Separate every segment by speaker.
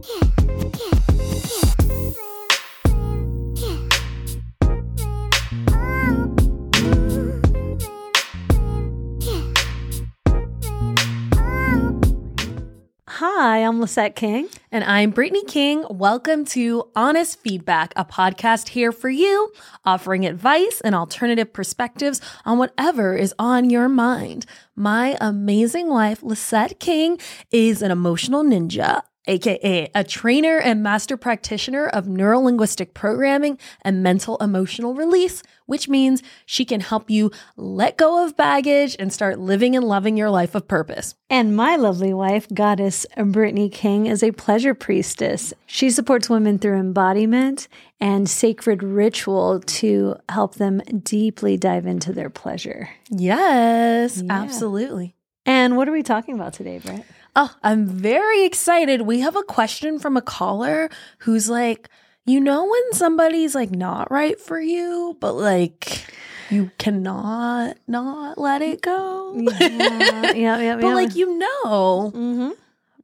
Speaker 1: Hi, I'm Lisset King.
Speaker 2: And I'm Brittney King. Welcome to Honest Feedback, a podcast here for you, offering advice and alternative perspectives on whatever is on your mind. My amazing wife, Lisset King, is an emotional ninja, aka a trainer and master practitioner of neurolinguistic programming and mental emotional release, which means she can help you let go of baggage and start living and loving your life of purpose.
Speaker 1: And my lovely wife, Goddess Brittney King, is a pleasure priestess. She supports women through embodiment and sacred ritual to help them deeply dive into their pleasure.
Speaker 2: Yes,
Speaker 1: Yeah.
Speaker 2: absolutely.
Speaker 1: And what are we talking about today, Britt?
Speaker 2: Oh, I'm very excited. We have a question from a caller who's like, you know, when somebody's like not right for you, but like you cannot not let it go.
Speaker 1: Yeah, yeah, yeah.
Speaker 2: but like you know.
Speaker 1: mm-hmm.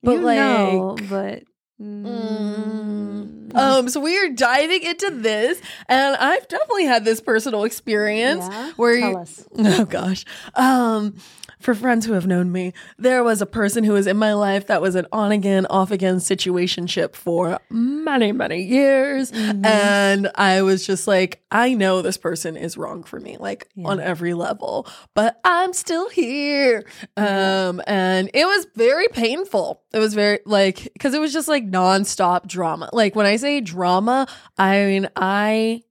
Speaker 2: but,
Speaker 1: you
Speaker 2: like-
Speaker 1: know, but
Speaker 2: Mm. Um, so we are diving into this, and I've definitely had this personal experience
Speaker 1: Yeah?
Speaker 2: where
Speaker 1: Tell
Speaker 2: you,
Speaker 1: us.
Speaker 2: Oh gosh. Um for friends who have known me, there was a person who was in my life that was an on again, off again situationship for many, many years.
Speaker 1: Mm-hmm.
Speaker 2: And I was just like, I know this person is wrong for me, like
Speaker 1: Yeah.
Speaker 2: on every level, but I'm still here. Um, and it was very painful. It was very like, cause it was just like nonstop drama. Like when I say drama, I mean, I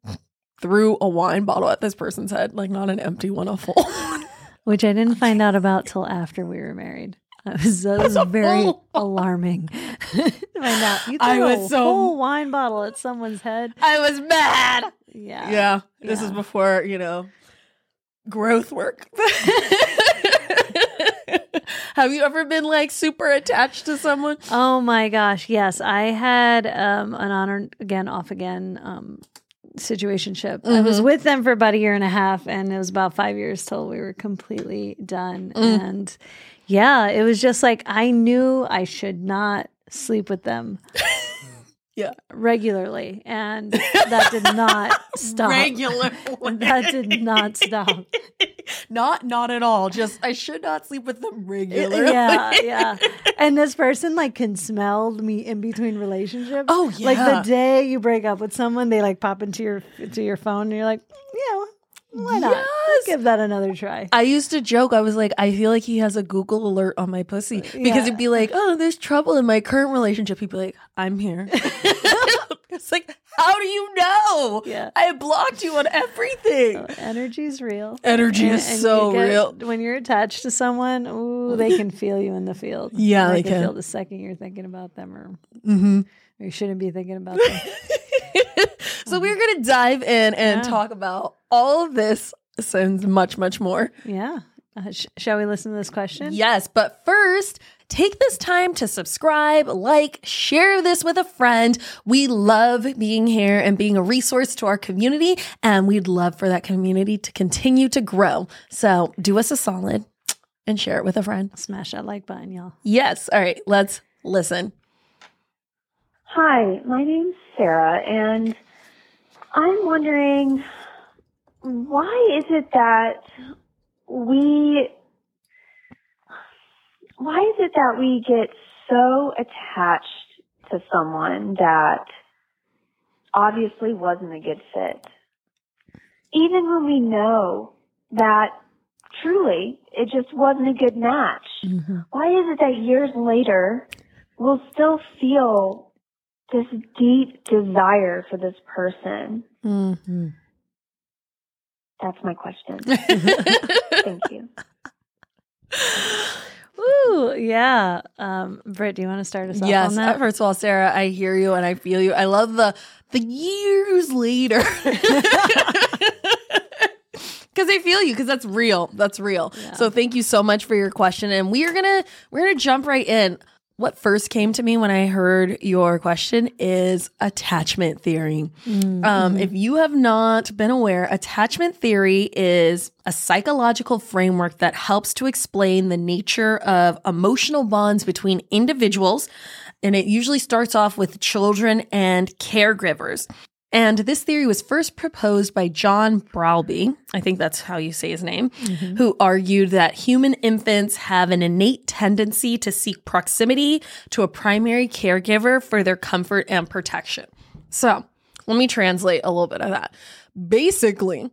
Speaker 2: threw a wine bottle at this person's head, like not an empty one, a full one.
Speaker 1: Which I didn't find out about till after we were married. That was, that was very alarming. find out you threw
Speaker 2: I
Speaker 1: a
Speaker 2: was so-
Speaker 1: whole wine bottle at someone's head.
Speaker 2: I was mad.
Speaker 1: Yeah,
Speaker 2: Yeah, this is before, you know, growth work. Have you ever been like super attached to someone?
Speaker 1: Oh my gosh, yes, I had um, an on and again, off again um, situationship. I was
Speaker 2: Mhm.
Speaker 1: with them for about a year and a half, and it was about five years till we were completely done.
Speaker 2: Mm.
Speaker 1: And yeah, it was just like I knew I should not sleep with them.
Speaker 2: Yeah.
Speaker 1: regularly, and that did not stop.
Speaker 2: Regular.
Speaker 1: That did not stop.
Speaker 2: Not not at all. Just I should not sleep with them uh, regularly.
Speaker 1: Yeah, yeah. And this person like can smell me in between relationships.
Speaker 2: Oh, yeah.
Speaker 1: Like the day you break up with someone, they like pop into your to your phone, and you're like, yeah, why not?
Speaker 2: Yes.
Speaker 1: Give that another try.
Speaker 2: I used to joke. I was like, I feel like he has a Google alert on my pussy because
Speaker 1: Yeah.
Speaker 2: it'd be like, oh, there's trouble in my current relationship. He'd be like, I'm here. it's like, how do you know?
Speaker 1: Yeah.
Speaker 2: I blocked you on everything.
Speaker 1: So energy's real.
Speaker 2: Energy is
Speaker 1: And- and
Speaker 2: so
Speaker 1: get-
Speaker 2: real.
Speaker 1: When you're attached to someone, ooh, they can feel you in the field.
Speaker 2: Yeah, they
Speaker 1: can
Speaker 2: can.
Speaker 1: feel the second you're thinking about them, or,
Speaker 2: Mm-hmm.
Speaker 1: or you shouldn't be thinking about them.
Speaker 2: so we're gonna dive in and
Speaker 1: Yeah.
Speaker 2: talk about all of this and much, much more.
Speaker 1: yeah. Uh, sh- shall we listen to this question?
Speaker 2: Yes, but first, take this time to subscribe, like, share this with a friend. We love being here and being a resource to our community, and we'd love for that community to continue to grow. So do us a solid and share it with a friend.
Speaker 1: Smash that like button, y'all.
Speaker 2: Yes. All right, let's listen.
Speaker 3: Hi, my name's Sarah, and I'm wondering why is it that we why is it that we get so attached to someone that obviously wasn't a good fit? Even when we know that truly it just wasn't a good match. Why is it that years later we'll still feel this deep desire for this person?
Speaker 2: Mm-hmm.
Speaker 3: That's my question. Thank you.
Speaker 1: Ooh, yeah. Um, Britt, do you want to start us off
Speaker 2: yes.
Speaker 1: on that?
Speaker 2: First of all, Sarah, I hear you and I feel you. I love the the years later. Cause I feel you, because that's real. That's real.
Speaker 1: Yeah.
Speaker 2: So thank you so much for your question. And we are gonna we're gonna jump right in. What first came to me when I heard your question is attachment theory.
Speaker 1: Mm,
Speaker 2: Um,
Speaker 1: mhm.
Speaker 2: if you have not been aware, attachment theory is a psychological framework that helps to explain the nature of emotional bonds between individuals and it usually starts off with children and caregivers. And this theory was first proposed by John Bowlby, I think that's how you say his name, mm-hmm. who argued that human infants have an innate tendency to seek proximity to a primary caregiver for their comfort and protection. So let me translate a little bit of that. Basically,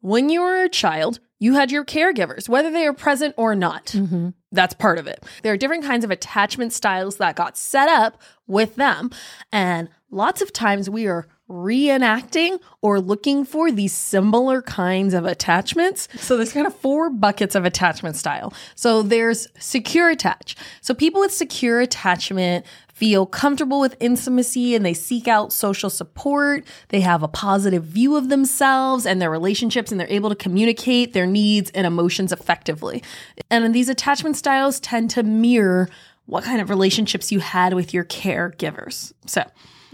Speaker 2: when you were a child, you had your caregivers, whether they are present or not. Mm-hmm. That's part of it. There are different kinds of attachment styles that got set up with them. And lots of times we are reenacting or looking for these similar kinds of attachments. So there's kind of four buckets of attachment style. So there's secure attach. So people with secure attachment feel comfortable with intimacy and they seek out social support. They have a positive view of themselves and their relationships and they're able to communicate their needs and emotions effectively. And these attachment styles tend to mirror what kind of relationships you had with your caregivers. So,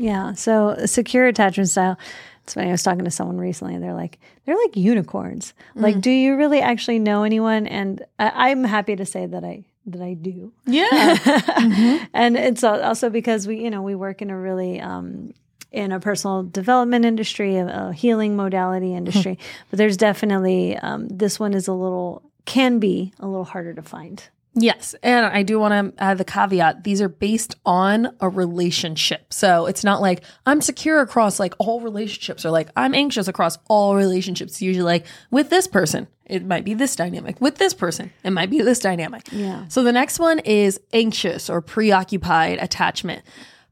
Speaker 1: yeah. So, secure attachment style. It's funny. I was talking to someone recently, and they're like, they're like unicorns. Mm. Like, do you really actually know anyone? And I, I'm happy to say that I that I do.
Speaker 2: Yeah. mm-hmm.
Speaker 1: And it's also because we, you know, we work in a really, um, in a personal development industry, a, a healing modality industry, but there's definitely, um, this one is a little, can be a little harder to find.
Speaker 2: Yes. And I do want to add the caveat these are based on a relationship. So it's not like I'm secure across like all relationships or like I'm anxious across all relationships. It's usually like with this person, it might be this dynamic. With this person, it might be this dynamic.
Speaker 1: Yeah.
Speaker 2: So the next one is anxious or preoccupied attachment.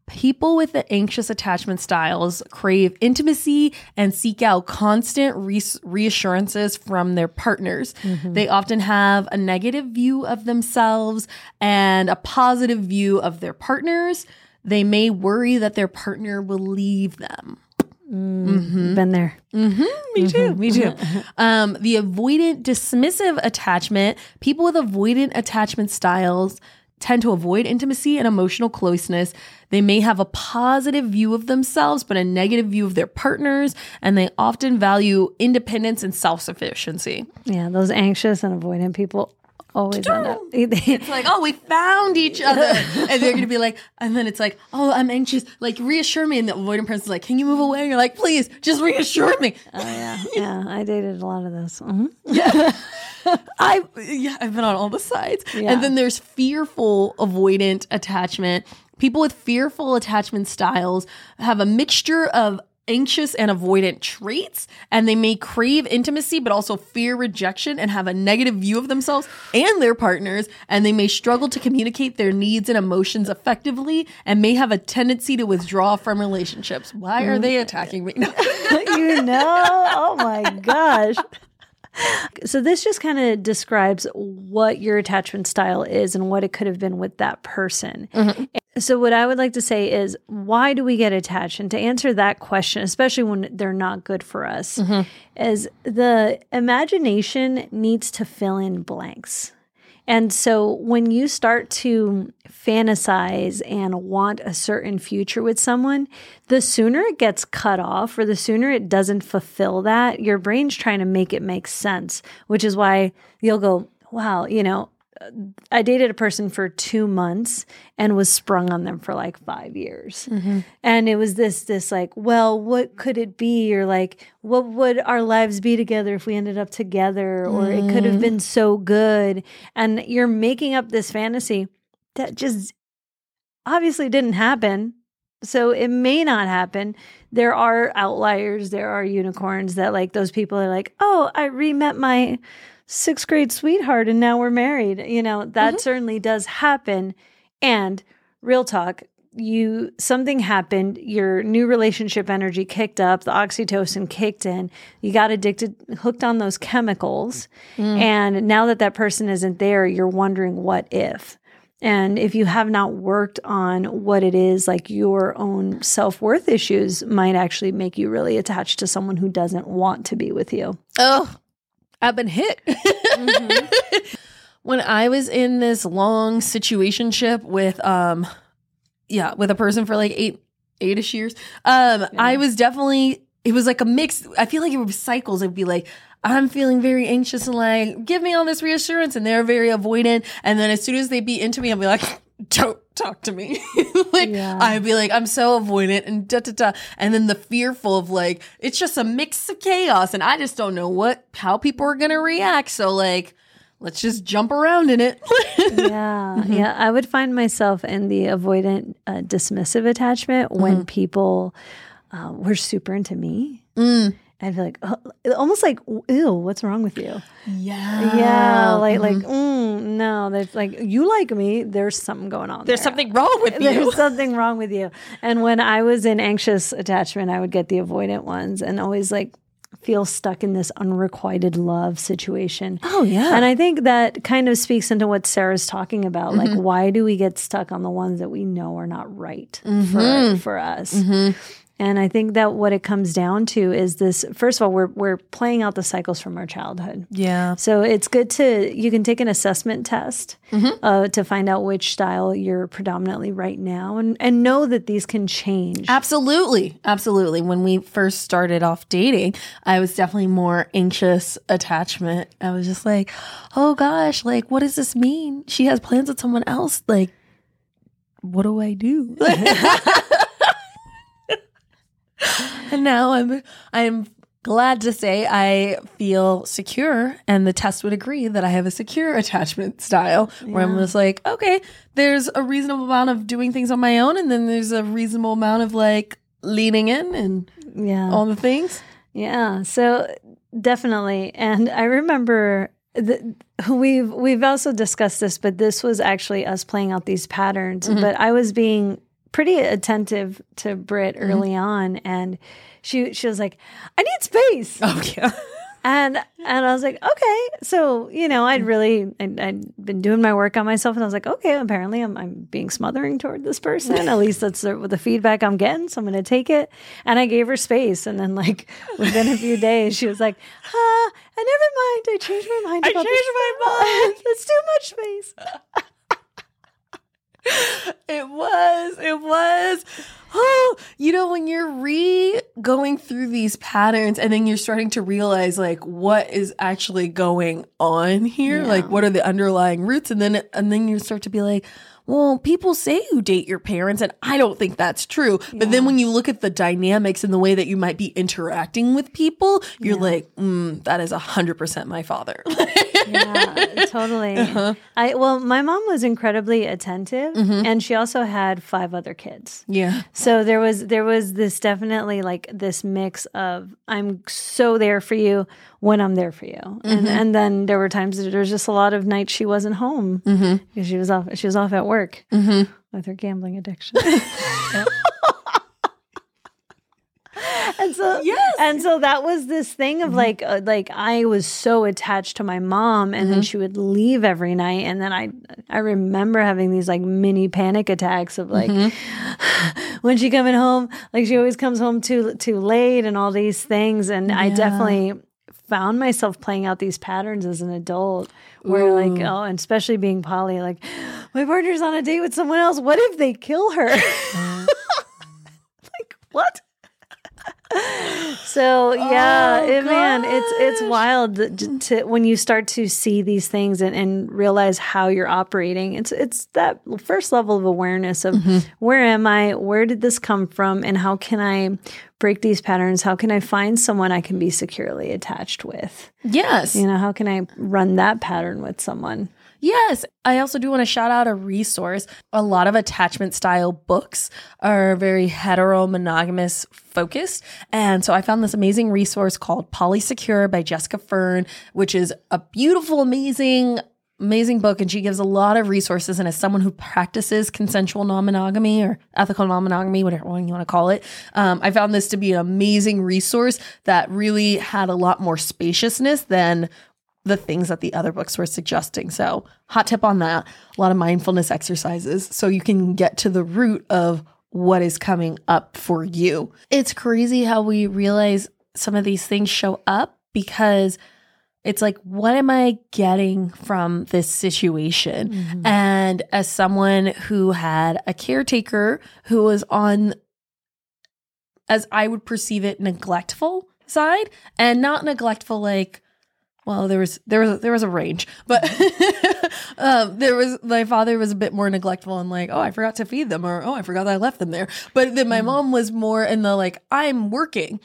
Speaker 2: People with the anxious attachment styles crave intimacy and seek out constant re- reassurances from their partners. Mm-hmm. They often have a negative view of themselves and a positive view of their partners. They may worry that their partner will leave them.
Speaker 1: Mm-hmm. Been there.
Speaker 2: Mm-hmm. Me too. Me too. Um, the avoidant dismissive attachment, people with avoidant attachment styles tend to avoid intimacy and emotional closeness. They may have a positive view of themselves, but a negative view of their partners, and they often value independence and self sufficiency.
Speaker 1: Yeah, those anxious and avoidant people always end up.
Speaker 2: it's like, oh, we found each other. and they're going to be like, and then it's like, oh, I'm anxious. Like, reassure me. And the avoidant person's like, can you move away? And you're like, please, just reassure me.
Speaker 1: Oh, yeah. Yeah. I dated a lot of those. Mm-hmm.
Speaker 2: Yeah. I yeah, I've been on all the sides. Yeah. And then there's fearful avoidant attachment. People with fearful attachment styles have a mixture of anxious and avoidant traits and they may crave intimacy but also fear rejection and have a negative view of themselves and their partners and they may struggle to communicate their needs and emotions effectively and may have a tendency to withdraw from relationships why are they attacking me
Speaker 1: you know oh my gosh so this just kind of describes what your attachment style is and what it could have been with that person. Mm-hmm. So what I would like to say is why do we get attached? And to answer that question, especially when they're not good for us, mm-hmm. is the imagination needs to fill in blanks. And so when you start to fantasize and want a certain future with someone, the sooner it gets cut off or the sooner it doesn't fulfill that, your brain's trying to make it make sense, which is why you'll go, wow, you know, I dated a person for two months and was sprung on them for like five years. Mm-hmm. And it was this, this like, well, what could it be? Or like, what would our lives be together if we ended up together? Or mm-hmm. it could have mm-hmm. been so good. And you're making up this fantasy that just obviously didn't happen. So it may not happen. There are outliers, there are unicorns that like those people are like, oh, I re met my sixth grade sweetheart and now we're married. You know, that mm-hmm. certainly does happen. And real talk, you something happened, your new relationship energy kicked up, the oxytocin kicked in, you got addicted, hooked on those chemicals. Mm. And now that that person isn't there, you're wondering what if. And if you have not worked on what it is, like your own self worth issues might actually make you really attached to someone who doesn't want to be with you.
Speaker 2: Oh, I've been hit. Mm-hmm. when I was in this long situationship with um yeah, with a person for like eight eight-ish years, um, yeah. I was definitely it was like a mix. I feel like it was cycles. It'd be like, I'm feeling very anxious and like, give me all this reassurance. And they're very avoidant. And then as soon as they be into me, I'll be like, don't talk to me. like
Speaker 1: Yeah.
Speaker 2: I'd be like, I'm so avoidant and da da da. And then the fearful of like, it's just a mix of chaos and I just don't know what how people are gonna react. So like, let's just jump around in it.
Speaker 1: yeah, yeah. I would find myself in the avoidant, uh, dismissive attachment when people uh, were super into me.
Speaker 2: Mm.
Speaker 1: I'd be like, oh, almost like, ew, what's wrong with you?
Speaker 2: Yeah.
Speaker 1: Yeah, like, like, mm, no, there's like, you like me. There's something going on.
Speaker 2: there's
Speaker 1: there.
Speaker 2: something wrong with you.
Speaker 1: There's something wrong with you. And when I was in anxious attachment, I would get the avoidant ones and always like feel stuck in this unrequited love situation.
Speaker 2: Oh yeah.
Speaker 1: And I think that kind of speaks into what Sarah's talking about. Like,
Speaker 2: Mm-hmm.
Speaker 1: why do we get stuck on the ones that we know are not right
Speaker 2: Mm-hmm.
Speaker 1: for, for us? And I think that what it comes down to is this first of all, we're, we're playing out the cycles from our childhood.
Speaker 2: yeah.
Speaker 1: So it's good to, you can take an assessment test
Speaker 2: Mm-hmm.
Speaker 1: uh, to find out which style you're predominantly right now and, and know that these can change.
Speaker 2: Absolutely. Absolutely. When we first started off dating, I was definitely more anxious attachment. I was just like, oh gosh, like, what does this mean? She has plans with someone else. Like, what do I do? and now I'm, I'm glad to say I feel secure and the test would agree that I have a secure attachment style where I'm just like, okay, there's a reasonable amount of doing things on my own and then there's a reasonable amount of like leaning in and
Speaker 1: yeah.
Speaker 2: all the things.
Speaker 1: Yeah, so definitely. And I remember that we've we've also discussed this, but this was actually us playing out these patterns.
Speaker 2: Mm-hmm.
Speaker 1: But I was being pretty attentive to Britt
Speaker 2: Mm-hmm.
Speaker 1: early on, and she she was like, "I need space,"
Speaker 2: Oh yeah.
Speaker 1: and and I was like, "Okay." So you know, I'd really I'd, I'd been doing my work on myself, and I was like, "Okay, apparently I'm I'm being smothering toward this person. At least that's the, the feedback I'm getting, so I'm going to take it." And I gave her space, and then like within a few days, she was like, "Ah, and never mind. I changed my mind.
Speaker 2: I changed
Speaker 1: this.
Speaker 2: my mind."
Speaker 1: it's too much space."
Speaker 2: It was. It was. Oh, you know, when you're re going through these patterns and then you're starting to realize like what is actually going on here,
Speaker 1: Yeah.
Speaker 2: like what are the underlying roots, and then and then you start to be like, well, people say you date your parents, and I don't think that's true. But then when you look at the dynamics and the way that you might be interacting with people, you're like, mm, that is hundred percent my father.
Speaker 1: yeah, totally.
Speaker 2: Uh-huh.
Speaker 1: I well, my mom was incredibly attentive,
Speaker 2: Mm-hmm.
Speaker 1: and she also had five other kids.
Speaker 2: yeah.
Speaker 1: So there was there was this definitely like this mix of I'm so there for you when I'm there for you,
Speaker 2: Mm-hmm.
Speaker 1: and and then there were times that there was just a lot of nights she wasn't home
Speaker 2: Mm-hmm.
Speaker 1: because she was off she was off at work with her gambling addiction. and so
Speaker 2: Yes.
Speaker 1: and so that was this thing of mm-hmm. like uh, like I was so attached to my mom and then mm-hmm. she would leave every night and then I I remember having these like mini panic attacks of like mm-hmm. when she coming home like she always comes home too too late and all these things and I definitely found myself playing out these patterns as an adult where like oh and especially being poly like my partner's on a date with someone else. What if they kill her like what so yeah,
Speaker 2: Oh,
Speaker 1: it, man, it's it's wild j- to when you start to see these things and, and realize how you're operating. It's it's that first level of awareness of
Speaker 2: Mm-hmm.
Speaker 1: where am I, where did this come from, and how can I break these patterns? How can I find someone I can be securely attached with?
Speaker 2: Yes.
Speaker 1: You know, how can I run that pattern with someone?
Speaker 2: Yes. I also do want to shout out a resource. A lot of attachment style books are very hetero monogamous focused. And so I found this amazing resource called Polysecure by Jessica Fern, which is a beautiful, amazing, amazing book. And she gives a lot of resources. And as someone who practices consensual non monogamy or ethical non monogamy, whatever one you want to call it, um, I found this to be an amazing resource that really had a lot more spaciousness than the things that the other books were suggesting. So, hot tip on that a lot of mindfulness exercises so you can get to the root of what is coming up for you. It's crazy how we realize some of these things show up because it's like, what am I getting from this situation? Mm-hmm. And as someone who had a caretaker who was on, as I would perceive it, neglectful side, and not neglectful like, well, there was there was there was a range, but um, there was my father was a bit more neglectful and like, oh, I forgot to feed them, or oh, I forgot that I left them there. But then my mom was more in the like, I'm working,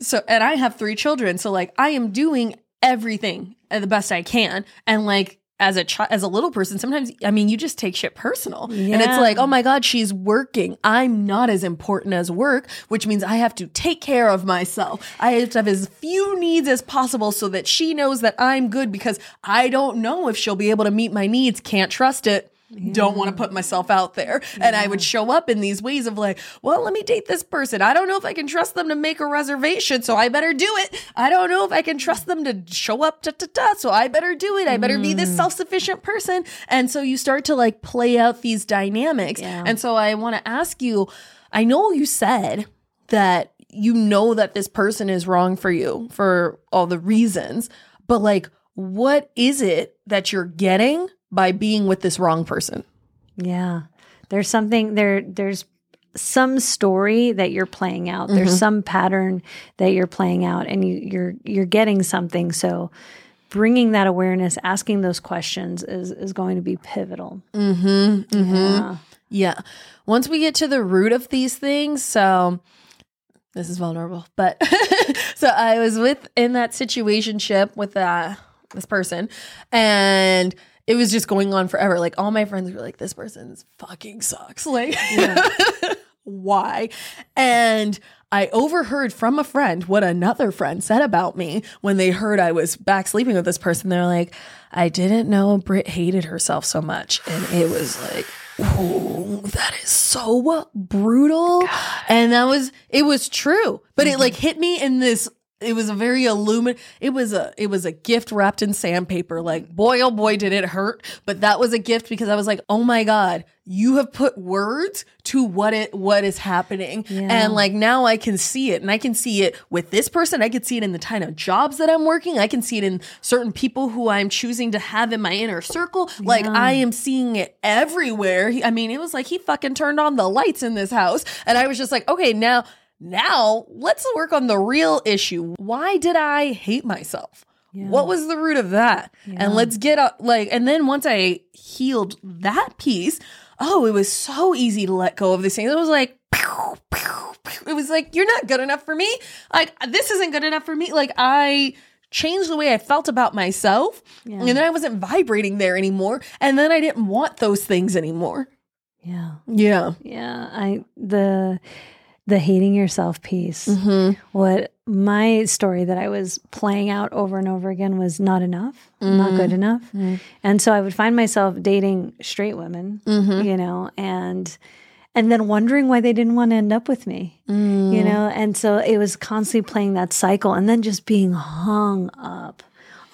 Speaker 2: so and I have three children, so like I am doing everything the best I can, and like as a child, as a little person, sometimes I mean, you just take shit personal, and it's like, oh my god, she's working. I'm not as important as work, which means I have to take care of myself. I have to have as few needs as possible so that she knows that I'm good because I don't know if she'll be able to meet my needs. Can't trust it. Don't want to put myself out there. And I would show up in these ways of like, well, let me date this person. I don't know if I can trust them to make a reservation, so I better do it. I don't know if I can trust them to show up, da, da, da, so I better do it. I better be this mm. self sufficient person. And so you start to like play out these dynamics.
Speaker 1: Yeah.
Speaker 2: And so I want to ask you I know you said that you know that this person is wrong for you for all the reasons, but like, what is it that you're getting by being with this wrong person?
Speaker 1: Yeah. There's something there there's some story that you're playing out. There's some pattern that you're playing out and you, you're you're getting something. So bringing that awareness, asking those questions is is going to be pivotal.
Speaker 2: Mm-hmm.
Speaker 1: Yeah.
Speaker 2: Yeah. Once we get to the root of these things, so this is vulnerable, but so I was with in that situationship with uh, this person, and it was just going on forever. Like all my friends were like, "This person's fucking sucks." Like, why? And I overheard from a friend what another friend said about me when they heard I was back sleeping with this person. They're like, I didn't know Britt hated herself so much. And it was like, oh, that is so brutal. And that was, it was true. But it like hit me in this. It was a very illumin. It was a it was a gift wrapped in sandpaper. Like boy, oh boy, did it hurt! But that was a gift because I was like, oh my god, you have put words to what it what is happening,
Speaker 1: Yeah.
Speaker 2: and like now I can see it, and I can see it with this person. I can see it in the kind of jobs that I'm working. I can see it in certain people who I'm choosing to have in my inner circle. Like I am seeing it everywhere. He, I mean, it was like he fucking turned on the lights in this house, and I was just like, okay, now. Now, let's work on the real issue. Why did I hate myself?
Speaker 1: Yeah.
Speaker 2: What was the root of that?
Speaker 1: Yeah.
Speaker 2: And let's get up like and then once I healed that piece, oh, it was so easy to let go of this thing. It was like pew, pew, pew. it was like you're not good enough for me. Like this isn't good enough for me. Like I changed the way I felt about myself
Speaker 1: Yeah.
Speaker 2: and then I wasn't vibrating there anymore and then I didn't want those things anymore.
Speaker 1: Yeah.
Speaker 2: Yeah.
Speaker 1: Yeah. I the the hating yourself piece.
Speaker 2: Mhm.
Speaker 1: What my story that I was playing out over and over again was not enough, not good mm-hmm. enough. Mm-hmm. And so I would find myself dating straight women, mm-hmm. you know, and and then wondering why they didn't want to end up with me. You mm. know, and so it was constantly playing that cycle and then just being hung up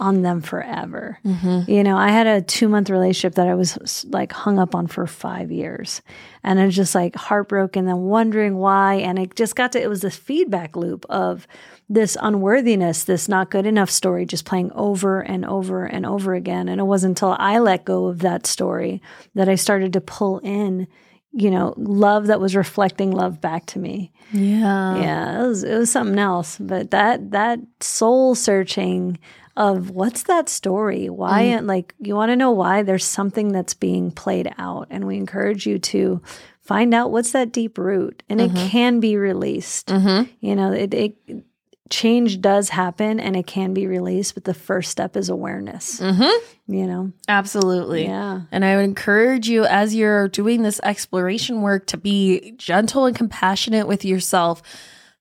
Speaker 1: on them forever. Mm-hmm. You know, I had a 2-month relationship that I was like hung up on for 5 years. And I was just like heartbroken and wondering why and it just got to it was this feedback loop of this unworthiness, this not good enough story just playing over and over and over again. And it wasn't until I let go of that story that I started to pull in, you know, love that was reflecting love back to me.
Speaker 2: Yeah.
Speaker 1: Yeah, it was it was something else. But that that soul searching of what's that story? Why mm. like you want to know why there's something that's being played out and we encourage you to find out what's that deep root and it mm-hmm. can be released. Mm-hmm. You know, it, it change does happen and it can be released, but the first step is awareness. Mm-hmm. You know.
Speaker 2: Absolutely.
Speaker 1: Yeah.
Speaker 2: And I would encourage you as you're doing this exploration work to be gentle and compassionate with yourself.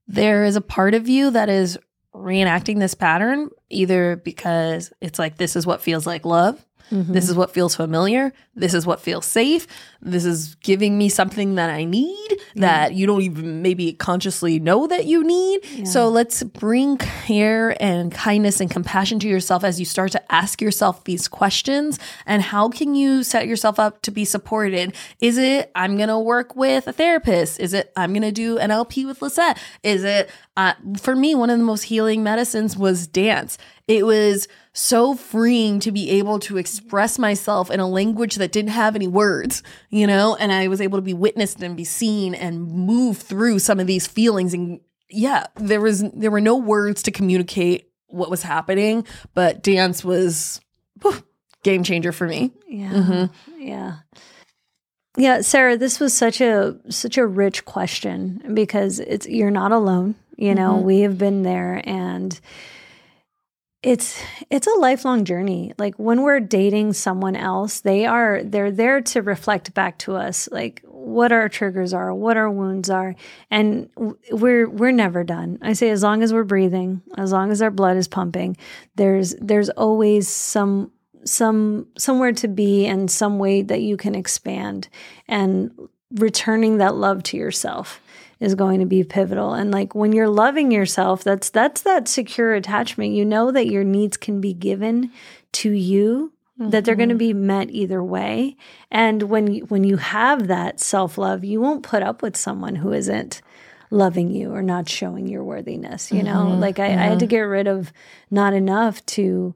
Speaker 2: There is a part of you that is reenacting this pattern, either because it's like, this is what feels like love. This is what feels familiar. This is what feels safe. This is giving me something that I need that you don't even maybe consciously know that you need. So let's bring care and kindness and compassion to yourself as you start to ask yourself these questions. And how can you set yourself up to be supported? Is it, I'm going to work with a therapist? Is it, I'm going to do an LP with Lisset? Is it, uh, for me, one of the most healing medicines was dance. It was so freeing to be able to express myself in a language that didn't have any words, you know, and I was able to be witnessed and be seen and move through some of these feelings. And yeah, there was, there were no words to communicate what was happening, but dance was whew, game changer for me.
Speaker 1: Yeah.
Speaker 2: Mm-hmm.
Speaker 1: Yeah. Yeah, Sarah, this was such a such a rich question because it's you're not alone. You know,
Speaker 2: Mhm.
Speaker 1: we have been there and it's it's a lifelong journey. Like when we're dating someone else, they are they're there to reflect back to us like what our triggers are, what our wounds are, and we're we're never done. I say as long as we're breathing, as long as our blood is pumping, there's there's always some some somewhere to be and some way that you can expand and returning that love to yourself is going to be pivotal. And like when you're loving yourself that's that's that secure attachment. You know that your needs can be given to you that they're going to be met either way. And when you, when you have that self-love you won't put up with someone who isn't loving you or not showing your worthiness you know?
Speaker 2: Mhm,
Speaker 1: like I, I had to get rid of not enough to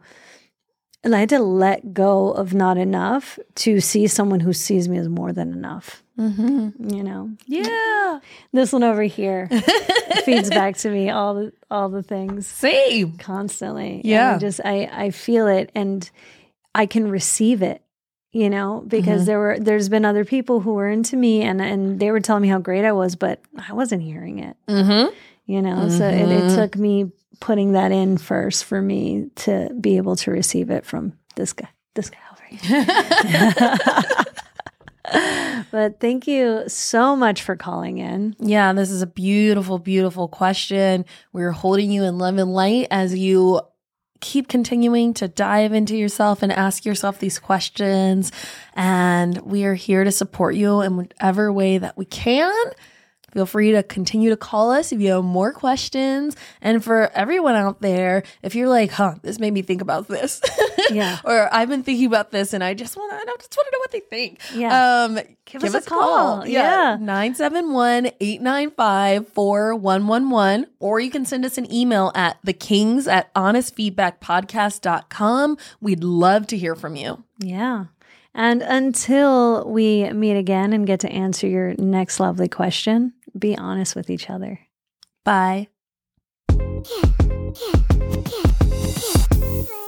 Speaker 1: and I had to let go of not enough to see someone who sees me as more than enough.
Speaker 2: Mm-hmm.
Speaker 1: You know,
Speaker 2: Yeah.
Speaker 1: this one over here feeds back to me all the all the things
Speaker 2: Same.
Speaker 1: constantly.
Speaker 2: Yeah.
Speaker 1: I just I I feel it and I can receive it. You know, because
Speaker 2: Mhm.
Speaker 1: there were there's been other people who were into me and and they were telling me how great I was, but I wasn't hearing it.
Speaker 2: Mm-hmm.
Speaker 1: You know, so it, it
Speaker 2: Mhm.
Speaker 1: took me putting that in first for me to be able to receive it from this guy, this guy over here. but thank you so much for calling in.
Speaker 2: Yeah, this is a beautiful, beautiful question. We're holding you in love and light as you keep continuing to dive into yourself and ask yourself these questions. And we are here to support you in whatever way that we can. Feel free to continue to call us if you have more questions. And for everyone out there, if you're like, huh, this made me think about this.
Speaker 1: Yeah.
Speaker 2: or I've been thinking about this and I just want to, I just want to know what they think.
Speaker 1: Yeah.
Speaker 2: Um,
Speaker 1: Give us a call.
Speaker 2: Yeah.
Speaker 1: Yeah.
Speaker 2: 971 895 4111. Or you can send us an email at the kings at honestfeedbackpodcast.com. We'd love to hear from you.
Speaker 1: Yeah. And until we meet again and get to answer your next lovely question, be honest with each other.
Speaker 2: Bye.
Speaker 4: Yeah, yeah, yeah.